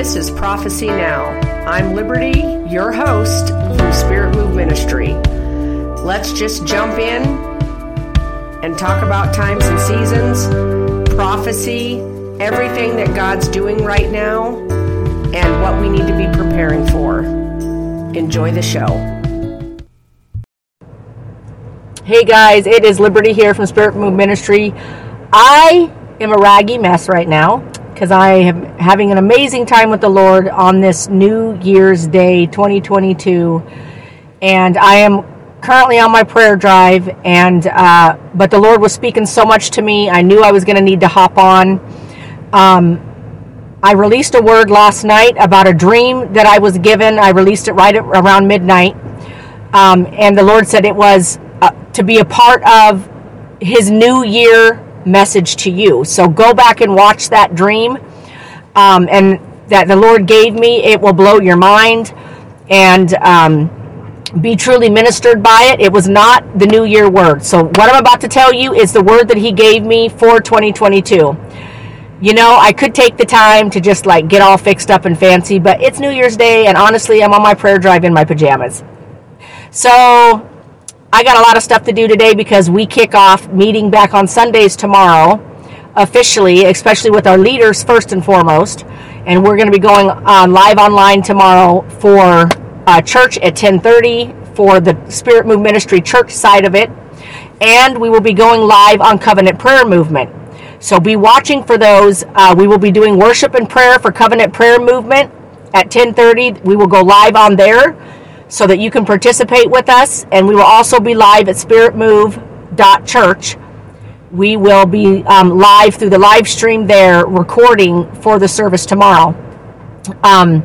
This is Prophecy Now. I'm Liberty, your host from Spirit Move Ministry. Let's just jump in and talk about times and seasons, prophecy, everything that God's doing right now, and what we need to be preparing for. Enjoy the show. Hey guys, it is Liberty here from Spirit Move Ministry. I am a raggy mess right now because I am having an amazing time with the Lord on this New Year's Day 2022, and I am currently on my prayer drive. And uh, but the Lord was speaking so much to me, I knew I was going to need to hop on. Um, I released a word last night about a dream that I was given. I released it right around midnight, um, and the Lord said it was uh, to be a part of His New Year message to you. So go back and watch that dream, um, and that the Lord gave me. It will blow your mind, and um, be truly ministered by it. It was not the New Year word. So what I'm about to tell you is the word that He gave me for 2022 you know, I could take the time to just like get all fixed up and fancy, but it's New Year's Day, and honestly, I'm on my prayer drive in my pajamas. So, I got a lot of stuff to do today because we kick off meeting back on Sundays tomorrow, officially, especially with our leaders first and foremost. And we're going to be going on live online tomorrow for uh, church at 10:30 for the Spirit Move Ministry church side of it, and we will be going live on Covenant Prayer Movement. So be watching for those. Uh, we will be doing worship and prayer for Covenant Prayer Movement at 10:30. We will go live on there so that you can participate with us, and we will also be live at SpiritMove.church. We will be um, live through the live stream there, recording for the service tomorrow. Um,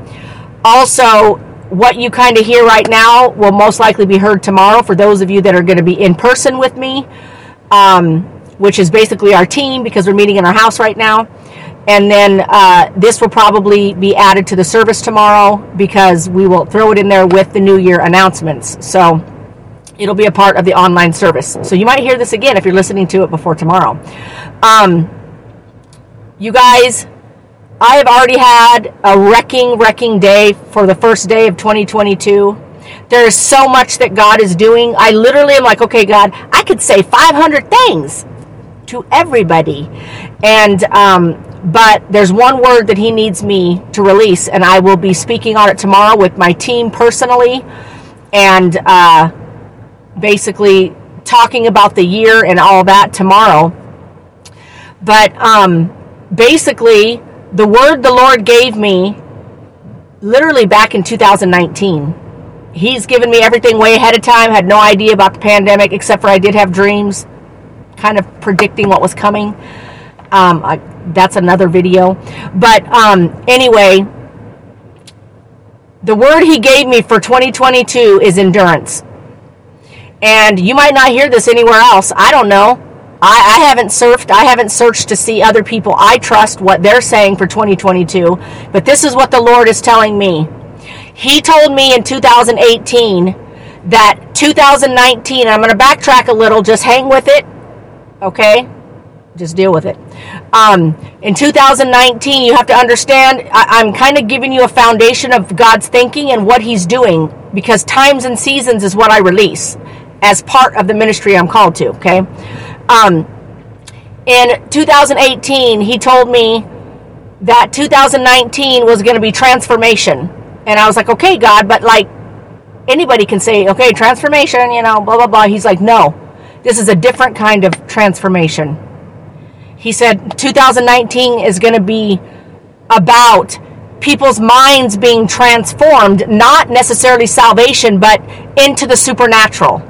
also, what you kind of hear right now will most likely be heard tomorrow for those of you that are going to be in person with me. Um, which is basically our team because we're meeting in our house right now. And then uh, this will probably be added to the service tomorrow because we will throw it in there with the New Year announcements. So it'll be a part of the online service. So you might hear this again if you're listening to it before tomorrow. Um, you guys, I have already had a wrecking, wrecking day for the first day of 2022. There is so much that God is doing. I literally am like, okay, God, I could say 500 things to everybody. And, um, but there's one word that he needs me to release, and I will be speaking on it tomorrow with my team personally, and uh, basically talking about the year and all that tomorrow. But um, basically, the word the Lord gave me literally back in 2019. He's given me everything way ahead of time, had no idea about the pandemic, except for I did have dreams kind of predicting what was coming. Um, I, that's another video. But um, anyway, the word he gave me for 2022 is endurance. And you might not hear this anywhere else. I don't know. I, I, haven't surfed, I haven't searched to see other people I trust what they're saying for 2022. But this is what the Lord is telling me. He told me in 2018 that 2019, I'm going to backtrack a little, just hang with it okay? Just deal with it. Um, in 2019, you have to understand, I, I'm kind of giving you a foundation of God's thinking and what He's doing because times and seasons is what I release as part of the ministry I'm called to, okay? Um, in 2018, He told me that 2019 was going to be transformation. And I was like, okay, God, but like anybody can say, okay, transformation, you know, blah, blah, blah. He's like, no, this is a different kind of transformation. He said 2019 is going to be about people's minds being transformed, not necessarily salvation, but into the supernatural.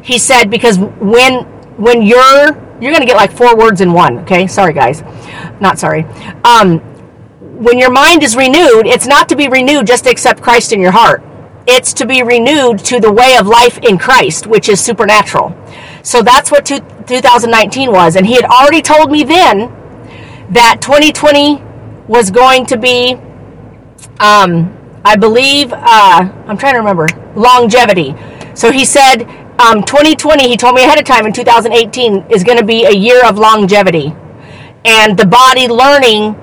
He said because when when you're you're going to get like four words in one, okay? Sorry guys. Not sorry. Um when your mind is renewed, it's not to be renewed just to accept Christ in your heart. It's to be renewed to the way of life in Christ, which is supernatural. So that's what two, 2019 was. And he had already told me then that 2020 was going to be, um, I believe, uh, I'm trying to remember, longevity. So he said um, 2020, he told me ahead of time in 2018, is going to be a year of longevity. And the body learning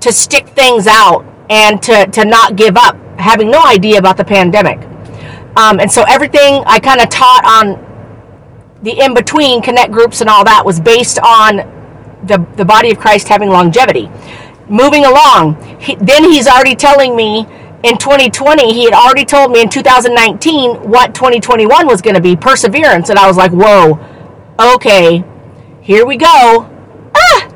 to stick things out and to, to not give up, having no idea about the pandemic. Um, and so everything I kind of taught on the in between connect groups and all that was based on the, the body of Christ having longevity. Moving along, he, then he's already telling me in 2020, he had already told me in 2019 what 2021 was going to be perseverance. And I was like, whoa, okay, here we go. Ah!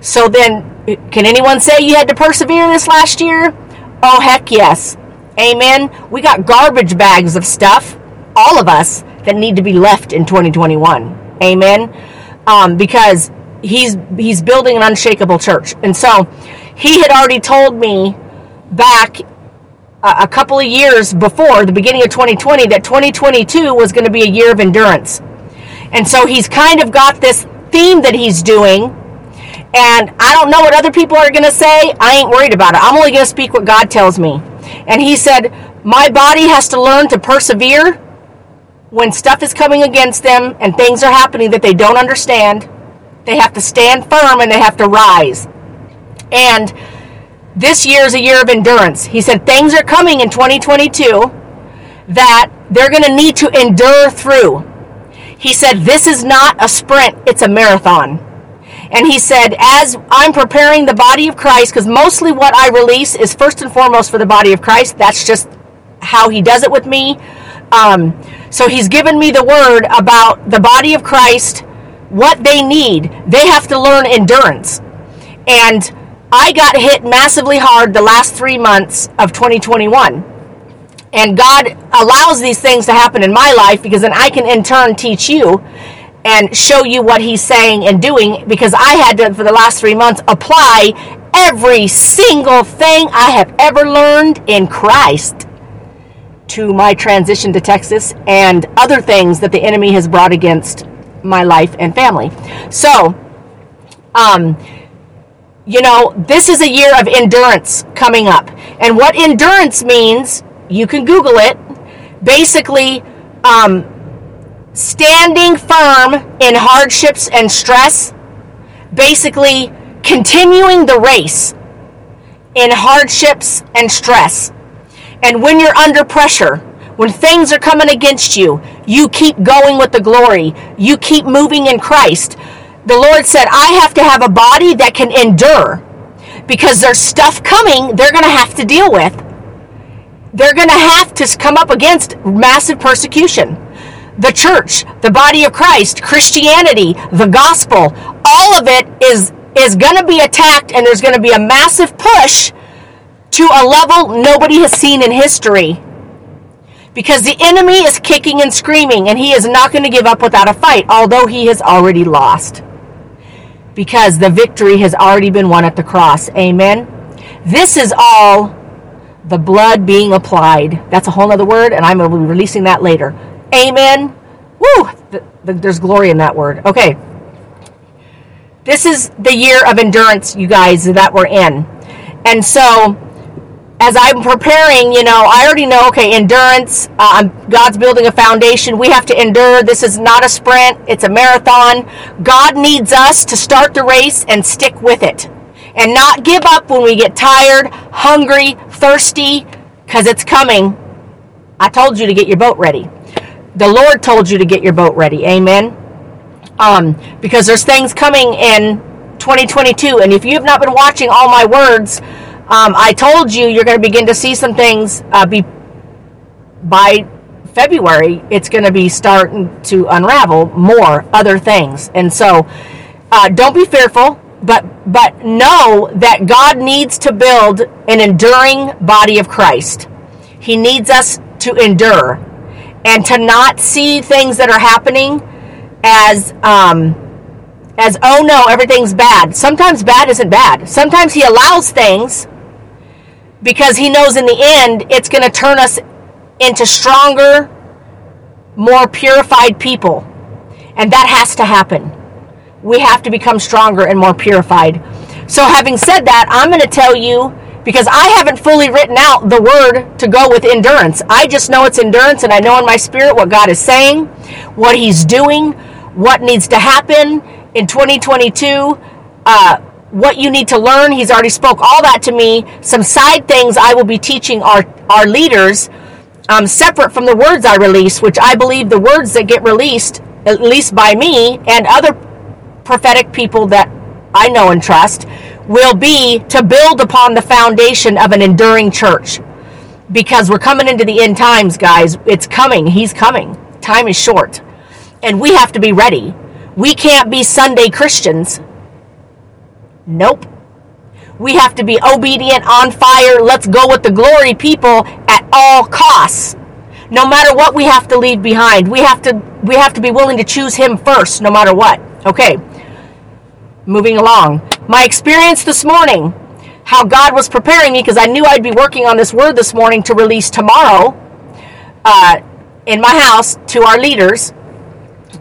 So then, can anyone say you had to persevere this last year? Oh, heck yes. Amen. We got garbage bags of stuff, all of us, that need to be left in 2021. Amen. Um, because he's he's building an unshakable church, and so he had already told me back a couple of years before the beginning of 2020 that 2022 was going to be a year of endurance. And so he's kind of got this theme that he's doing. And I don't know what other people are going to say. I ain't worried about it. I'm only going to speak what God tells me. And he said, My body has to learn to persevere when stuff is coming against them and things are happening that they don't understand. They have to stand firm and they have to rise. And this year is a year of endurance. He said things are coming in 2022 that they're going to need to endure through. He said this is not a sprint, it's a marathon. And he said, as I'm preparing the body of Christ, because mostly what I release is first and foremost for the body of Christ. That's just how he does it with me. Um, so he's given me the word about the body of Christ, what they need. They have to learn endurance. And I got hit massively hard the last three months of 2021. And God allows these things to happen in my life because then I can in turn teach you and show you what He's saying and doing because I had to, for the last three months, apply every single thing I have ever learned in Christ to my transition to Texas and other things that the enemy has brought against my life and family. So, um, you know, this is a year of endurance coming up. And what endurance means, you can Google it. Basically, um, standing firm in hardships and stress. Basically, continuing the race in hardships and stress. And when you're under pressure, when things are coming against you, you keep going with the glory. You keep moving in Christ the Lord said, I have to have a body that can endure because there's stuff coming they're going to have to deal with. They're going to have to come up against massive persecution. The church, the body of Christ, Christianity, the gospel, all of it is, is going to be attacked and there's going to be a massive push to a level nobody has seen in history because the enemy is kicking and screaming and he is not going to give up without a fight, although he has already lost because the victory has already been won at the cross. Amen. This is all the blood being applied. That's a whole other word, and I'm be releasing that later. Amen. Woo! The, the, there's glory in that word. Okay. This is the year of endurance, you guys, that we're in. And so as I'm preparing, you know, I already know, okay, endurance, uh, God's building a foundation. We have to endure. This is not a sprint, it's a marathon. God needs us to start the race and stick with it and not give up when we get tired, hungry, thirsty, because it's coming. I told you to get your boat ready. The Lord told you to get your boat ready. Amen. Um, because there's things coming in 2022. And if you have not been watching all my words, um, I told you you're going to begin to see some things uh, be by February. It's going to be starting to unravel more other things, and so uh, don't be fearful, but but know that God needs to build an enduring body of Christ. He needs us to endure and to not see things that are happening as um, as oh no everything's bad. Sometimes bad isn't bad. Sometimes He allows things because he knows in the end it's going to turn us into stronger, more purified people. And that has to happen. We have to become stronger and more purified. So, having said that, I'm going to tell you because I haven't fully written out the word to go with endurance. I just know it's endurance, and I know in my spirit what God is saying, what He's doing, what needs to happen in 2022. Uh, what you need to learn. He's already spoke all that to me. Some side things I will be teaching our, our leaders um, separate from the words I release, which I believe the words that get released, at least by me and other prophetic people that I know and trust, will be to build upon the foundation of an enduring church. Because we're coming into the end times, guys. It's coming. He's coming. Time is short. And we have to be ready. We can't be Sunday Christians. Nope. We have to be obedient, on fire, let's go with the glory people at all costs. No matter what we have to leave behind, we have to we have to be willing to choose him first no matter what. Okay. Moving along. My experience this morning, how God was preparing me because I knew I'd be working on this word this morning to release tomorrow uh, in my house to our leaders.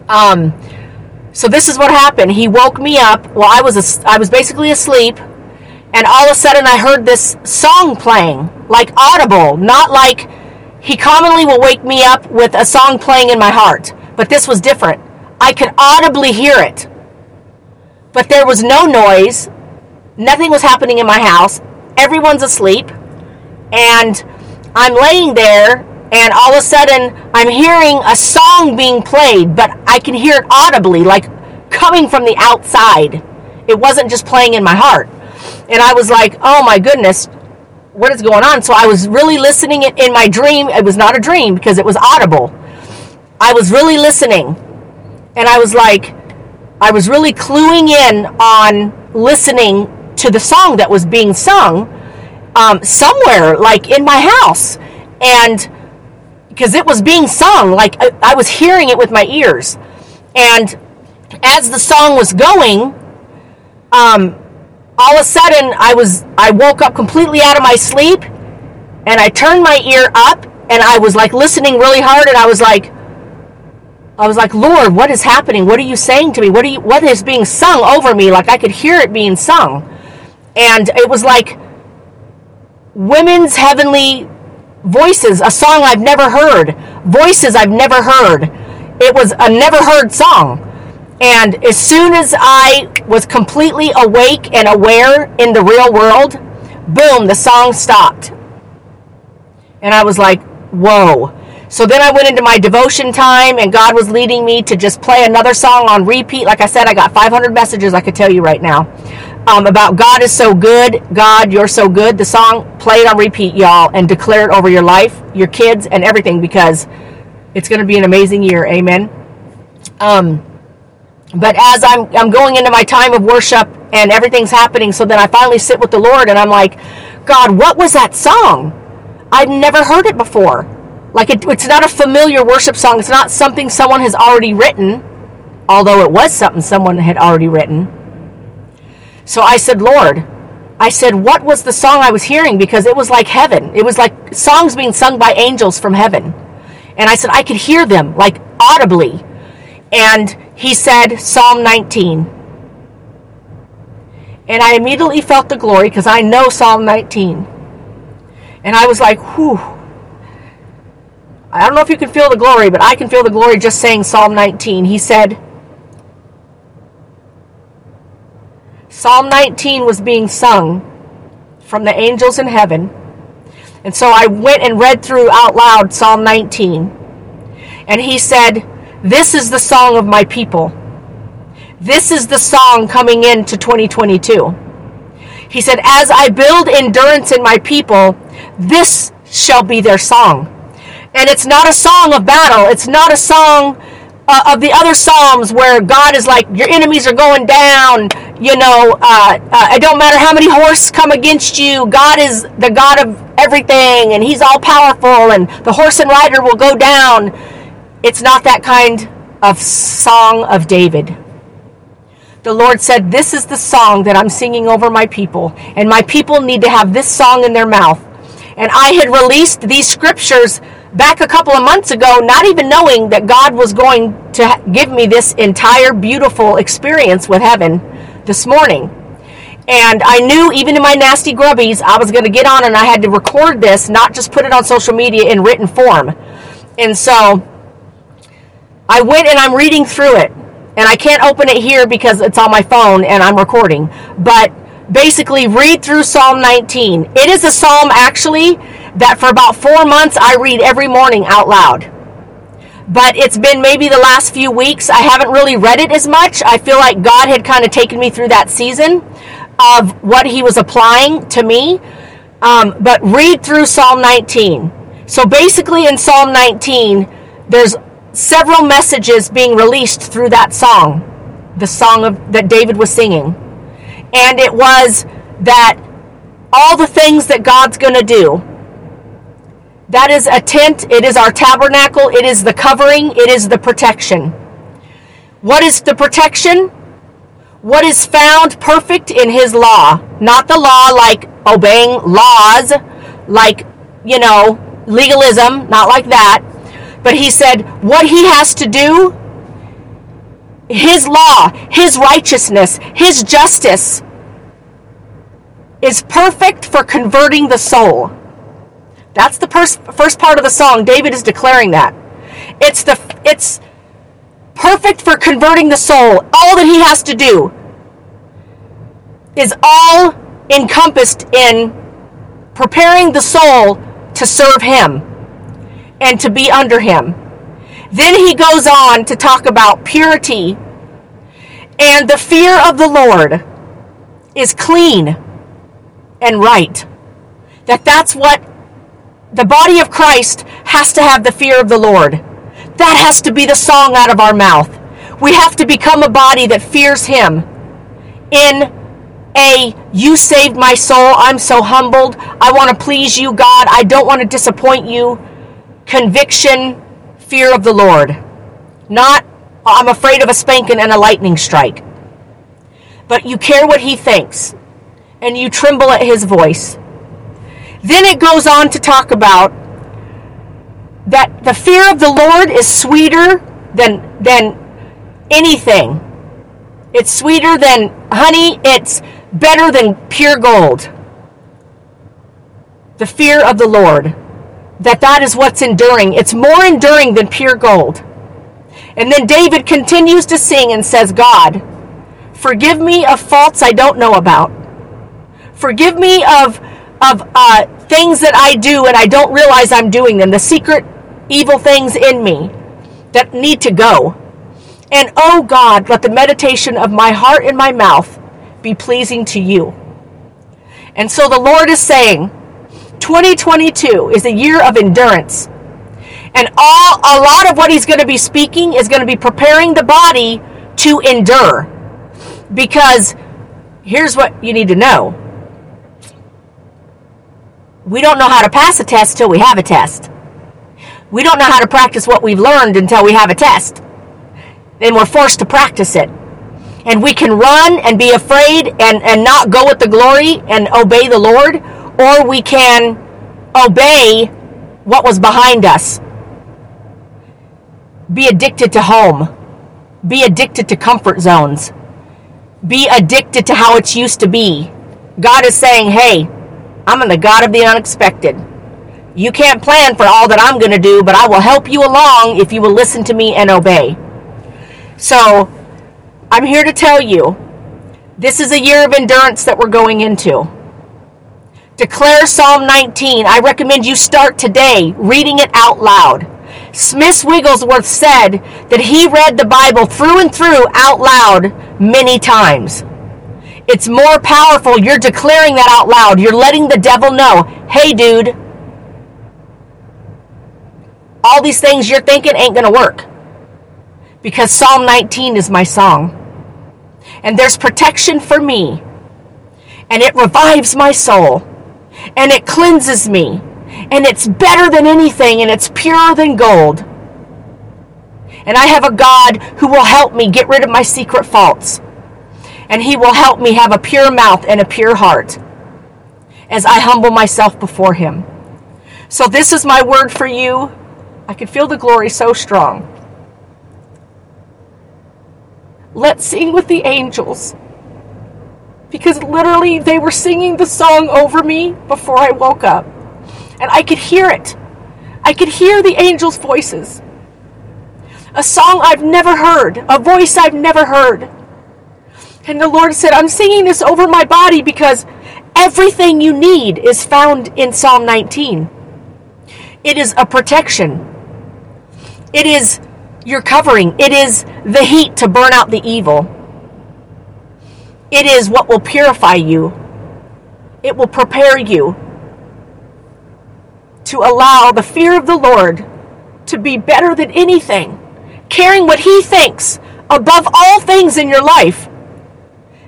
Um, so this is what happened. He woke me up. Well, I was a, I was basically asleep, and all of a sudden I heard this song playing, like audible, not like he commonly will wake me up with a song playing in my heart, but this was different. I could audibly hear it, but there was no noise. Nothing was happening in my house. Everyone's asleep, and I'm laying there and all of a sudden I'm hearing a song being played, but I can hear it audibly, like coming from the outside. It wasn't just playing in my heart. And I was like, oh my goodness, what is going on? So I was really listening in my dream. It was not a dream because it was audible. I was really listening. And I was like, I was really cluing in on listening to the song that was being sung um, somewhere, like in my house. And because it was being sung, like I, was hearing it with my ears. And as the song was going, um, all of a sudden I was I woke up completely out of my sleep and I turned my ear up and I was like listening really hard and I was like I was like, Lord, what is happening? What are you saying to me? What are you what is being sung over me? Like I could hear it being sung. And it was like women's heavenly voices, a song I've never heard, voices I've never heard. It was a never heard song. And as soon as I was completely awake and aware in the real world, boom, the song stopped. And I was like, whoa. So then I went into my devotion time, and God was leading me to just play another song on repeat. Like I said, I got 500 messages I could tell you right now um, about God is so good, God, you're so good. The song played on repeat, y'all, and declare it over your life, your kids, and everything because it's going to be an amazing year. Amen. Um, but as I'm, I'm going into my time of worship and everything's happening, so then I finally sit with the Lord and I'm like, God, what was that song? I've never heard it before. Like, it, it's not a familiar worship song. It's not something someone has already written, although it was something someone had already written. So I said, Lord, I said, what was the song I was hearing? Because it was like heaven. It was like songs being sung by angels from heaven. And I said, I could hear them, like audibly. And he said Psalm 19. And I immediately felt the glory because I know Psalm 19. And I was like, whew. I don't know if you can feel the glory, but I can feel the glory just saying Psalm 19. He said, Psalm 19 was being sung from the angels in heaven. And so I went and read through out loud Psalm 19. And he said, this is the song of my people. This is the song coming into 2022. He said, As I build endurance in my people, this shall be their song. And it's not a song of battle. It's not a song uh, of the other Psalms where God is like, Your enemies are going down. You know, uh, uh, it don't matter how many horses come against you. God is the God of everything, and He's all powerful, and the horse and rider will go down it's not that kind of song of David. The Lord said, This is the song that I'm singing over my people, and my people need to have this song in their mouth. And I had released these scriptures back a couple of months ago, not even knowing that God was going to give me this entire beautiful experience with heaven this morning. And I knew even in my nasty grubbies, I was going to get on and I had to record this, not just put it on social media in written form. And so I went and I'm reading through it. And I can't open it here because it's on my phone and I'm recording. But basically read through Psalm 19. It is a psalm actually that for about four months I read every morning out loud. But it's been maybe the last few weeks. I haven't really read it as much. I feel like God had kind of taken me through that season of what He was applying to me. Um, but read through Psalm 19. So basically, in Psalm 19, there's several messages being released through that song, the song of, that David was singing. And it was that all the things that God's going to do. That is a tent, it is our tabernacle, it is the covering, it is the protection. What is the protection? What is found perfect in His law. Not the law like obeying laws, like, you know, legalism, not like that. But He said, what He has to do, His law, His righteousness, His justice is perfect for converting the soul. That's the first, first part of the song. David is declaring that. It's the it's perfect for converting the soul. All that he has to do is all encompassed in preparing the soul to serve him and to be under him. Then he goes on to talk about purity and the fear of the Lord is clean and right. That that's what the body of Christ has to have the fear of the Lord. That has to be the song out of our mouth. We have to become a body that fears Him in a you saved my soul. I'm so humbled. I want to please you, God. I don't want to disappoint you. Conviction, fear of the Lord. Not I'm afraid of a spanking and a lightning strike. But you care what he thinks and you tremble at his voice. Then it goes on to talk about that the fear of the Lord is sweeter than than anything. It's sweeter than honey, it's better than pure gold. The fear of the Lord. That that is what's enduring. It's more enduring than pure gold. And then David continues to sing and says, God, forgive me of faults I don't know about. Forgive me of of uh, things that I do and I don't realize I'm doing them, the secret evil things in me that need to go. And oh God, let the meditation of my heart and my mouth be pleasing to you. And so the Lord is saying, 2022 is a year of endurance. And all a lot of what he's going to be speaking is going to be preparing the body to endure. Because here's what you need to know we don't know how to pass a test till we have a test. We don't know how to practice what we've learned until we have a test. Then we're forced to practice it. And we can run and be afraid and, and not go with the glory and obey the Lord, or we can obey what was behind us. Be addicted to home. Be addicted to comfort zones. Be addicted to how it's used to be. God is saying, hey, I'm the God of the unexpected. You can't plan for all that I'm going to do, but I will help you along if you will listen to me and obey. So, I'm here to tell you this is a year of endurance that we're going into. Declare Psalm 19. I recommend you start today reading it out loud. Smith Wigglesworth said that he read the Bible through and through out loud many times. It's more powerful. You're declaring that out loud. You're letting the devil know, hey, dude, all these things you're thinking ain't going to work. Because Psalm 19 is my song. And there's protection for me. And it revives my soul. And it cleanses me. And it's better than anything. And it's purer than gold. And I have a God who will help me get rid of my secret faults and He will help me have a pure mouth and a pure heart as I humble myself before Him. So, this is my word for you. I can feel the glory so strong. Let's sing with the angels. Because literally, they were singing the song over me before I woke up. And I could hear it. I could hear the angels' voices. A song I've never heard, a voice I've never heard And the Lord said, I'm singing this over my body because everything you need is found in Psalm 19. It is a protection. It is your covering. It is the heat to burn out the evil. It is what will purify you. It will prepare you to allow the fear of the Lord to be better than anything, caring what He thinks above all things in your life.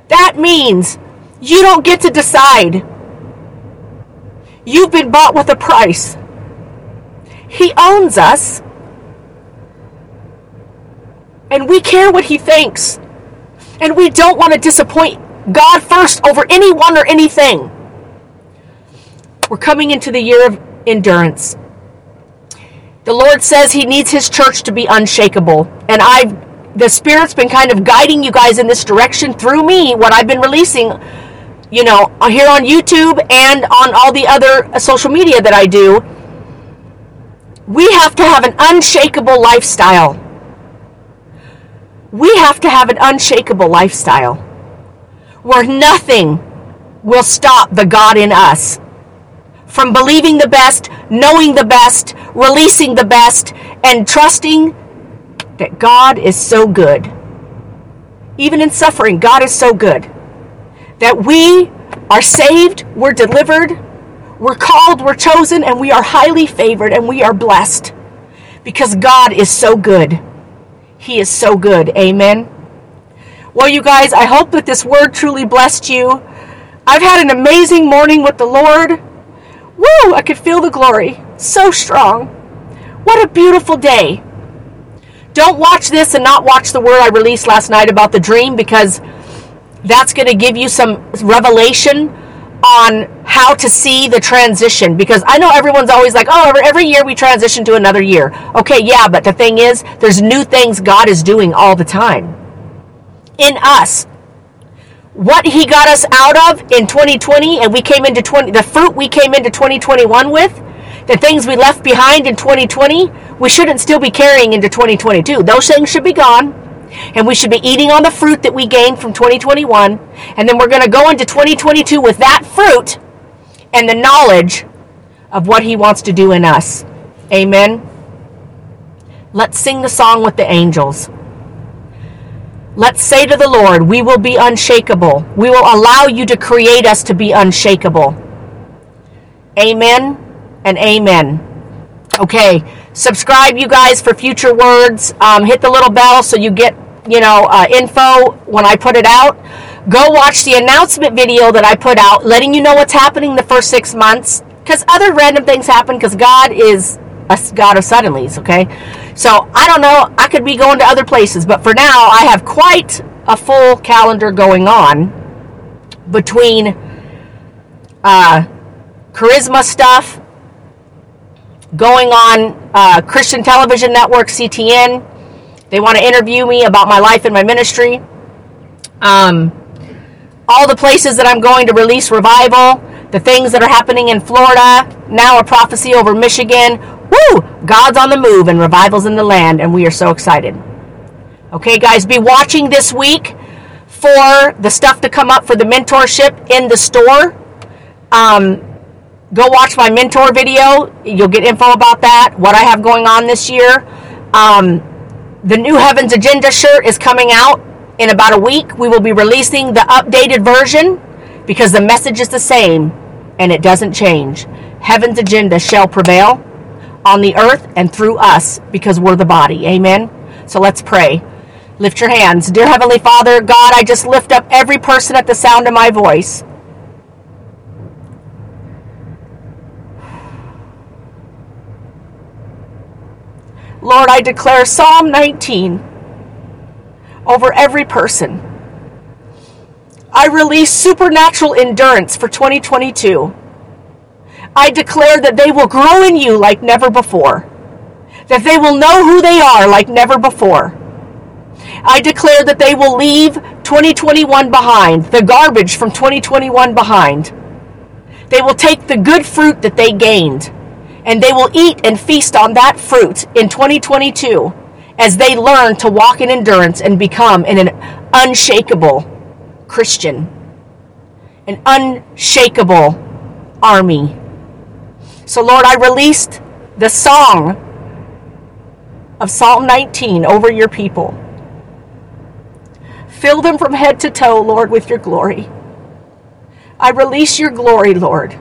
That means you don't get to decide. You've been bought with a price. He owns us. And we care what He thinks. And we don't want to disappoint God first over anyone or anything. We're coming into the year of endurance. The Lord says He needs His church to be unshakable. And I've the Spirit's been kind of guiding you guys in this direction through me, what I've been releasing, you know, here on YouTube and on all the other uh, social media that I do. We have to have an unshakable lifestyle. We have to have an unshakable lifestyle where nothing will stop the God in us from believing the best, knowing the best, releasing the best, and trusting that God is so good. Even in suffering, God is so good. That we are saved, we're delivered, we're called, we're chosen, and we are highly favored and we are blessed because God is so good. He is so good. Amen. Well, you guys, I hope that this word truly blessed you. I've had an amazing morning with the Lord. Woo! I could feel the glory. So strong. What a beautiful day. Don't watch this and not watch the word I released last night about the dream because that's going to give you some revelation on how to see the transition because I know everyone's always like, oh, every, year we transition to another year. Okay, yeah, but the thing is, there's new things God is doing all the time in us. What He got us out of in 2020 and we came into 20, the fruit we came into 2021 with, the things we left behind in 2020, we shouldn't still be carrying into 2022. Those things should be gone. And we should be eating on the fruit that we gained from 2021. And then we're going to go into 2022 with that fruit and the knowledge of what He wants to do in us. Amen. Let's sing the song with the angels. Let's say to the Lord, We will be unshakable. We will allow you to create us to be unshakable. Amen and amen. Okay, subscribe, you guys, for future words. Um, hit the little bell so you get, you know, uh, info when I put it out. Go watch the announcement video that I put out, letting you know what's happening the first six months. Because other random things happen because God is a God of suddenlies, okay? So I don't know. I could be going to other places, but for now, I have quite a full calendar going on between uh, charisma stuff going on uh, Christian Television Network, CTN. They want to interview me about my life and my ministry. Um, all the places that I'm going to release revival, the things that are happening in Florida, now a prophecy over Michigan. Woo! God's on the move and revival's in the land, and we are so excited. Okay, guys, be watching this week for the stuff to come up for the mentorship in the store. Um, go watch my mentor video. You'll get info about that, what I have going on this year. Um, the new Heaven's Agenda shirt is coming out in about a week. We will be releasing the updated version because the message is the same and it doesn't change. Heaven's agenda shall prevail on the earth and through us because we're the body. Amen. So let's pray. Lift your hands. Dear Heavenly Father, God, I just lift up every person at the sound of my voice. Lord, I declare Psalm 19 over every person. I release supernatural endurance for 2022. I declare that they will grow in you like never before, that they will know who they are like never before. I declare that they will leave 2021 behind, the garbage from 2021 behind. They will take the good fruit that they gained and they will eat and feast on that fruit in 2022 as they learn to walk in endurance and become an unshakable Christian, an unshakable army. So, Lord, I released the song of Psalm 19 over your people. Fill them from head to toe, Lord, with your glory. I release your glory, Lord,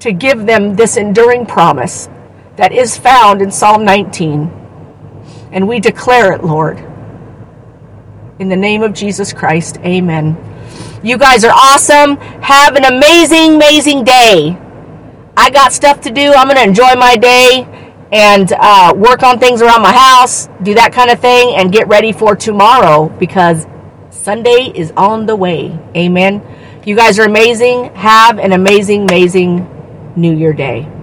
to give them this enduring promise that is found in Psalm 19. And we declare it, Lord. In the name of Jesus Christ, amen. You guys are awesome. Have an amazing, amazing day. I got stuff to do. I'm going to enjoy my day and uh, work on things around my house, do that kind of thing, and get ready for tomorrow because Sunday is on the way. Amen. You guys are amazing. Have an amazing, amazing New Year day.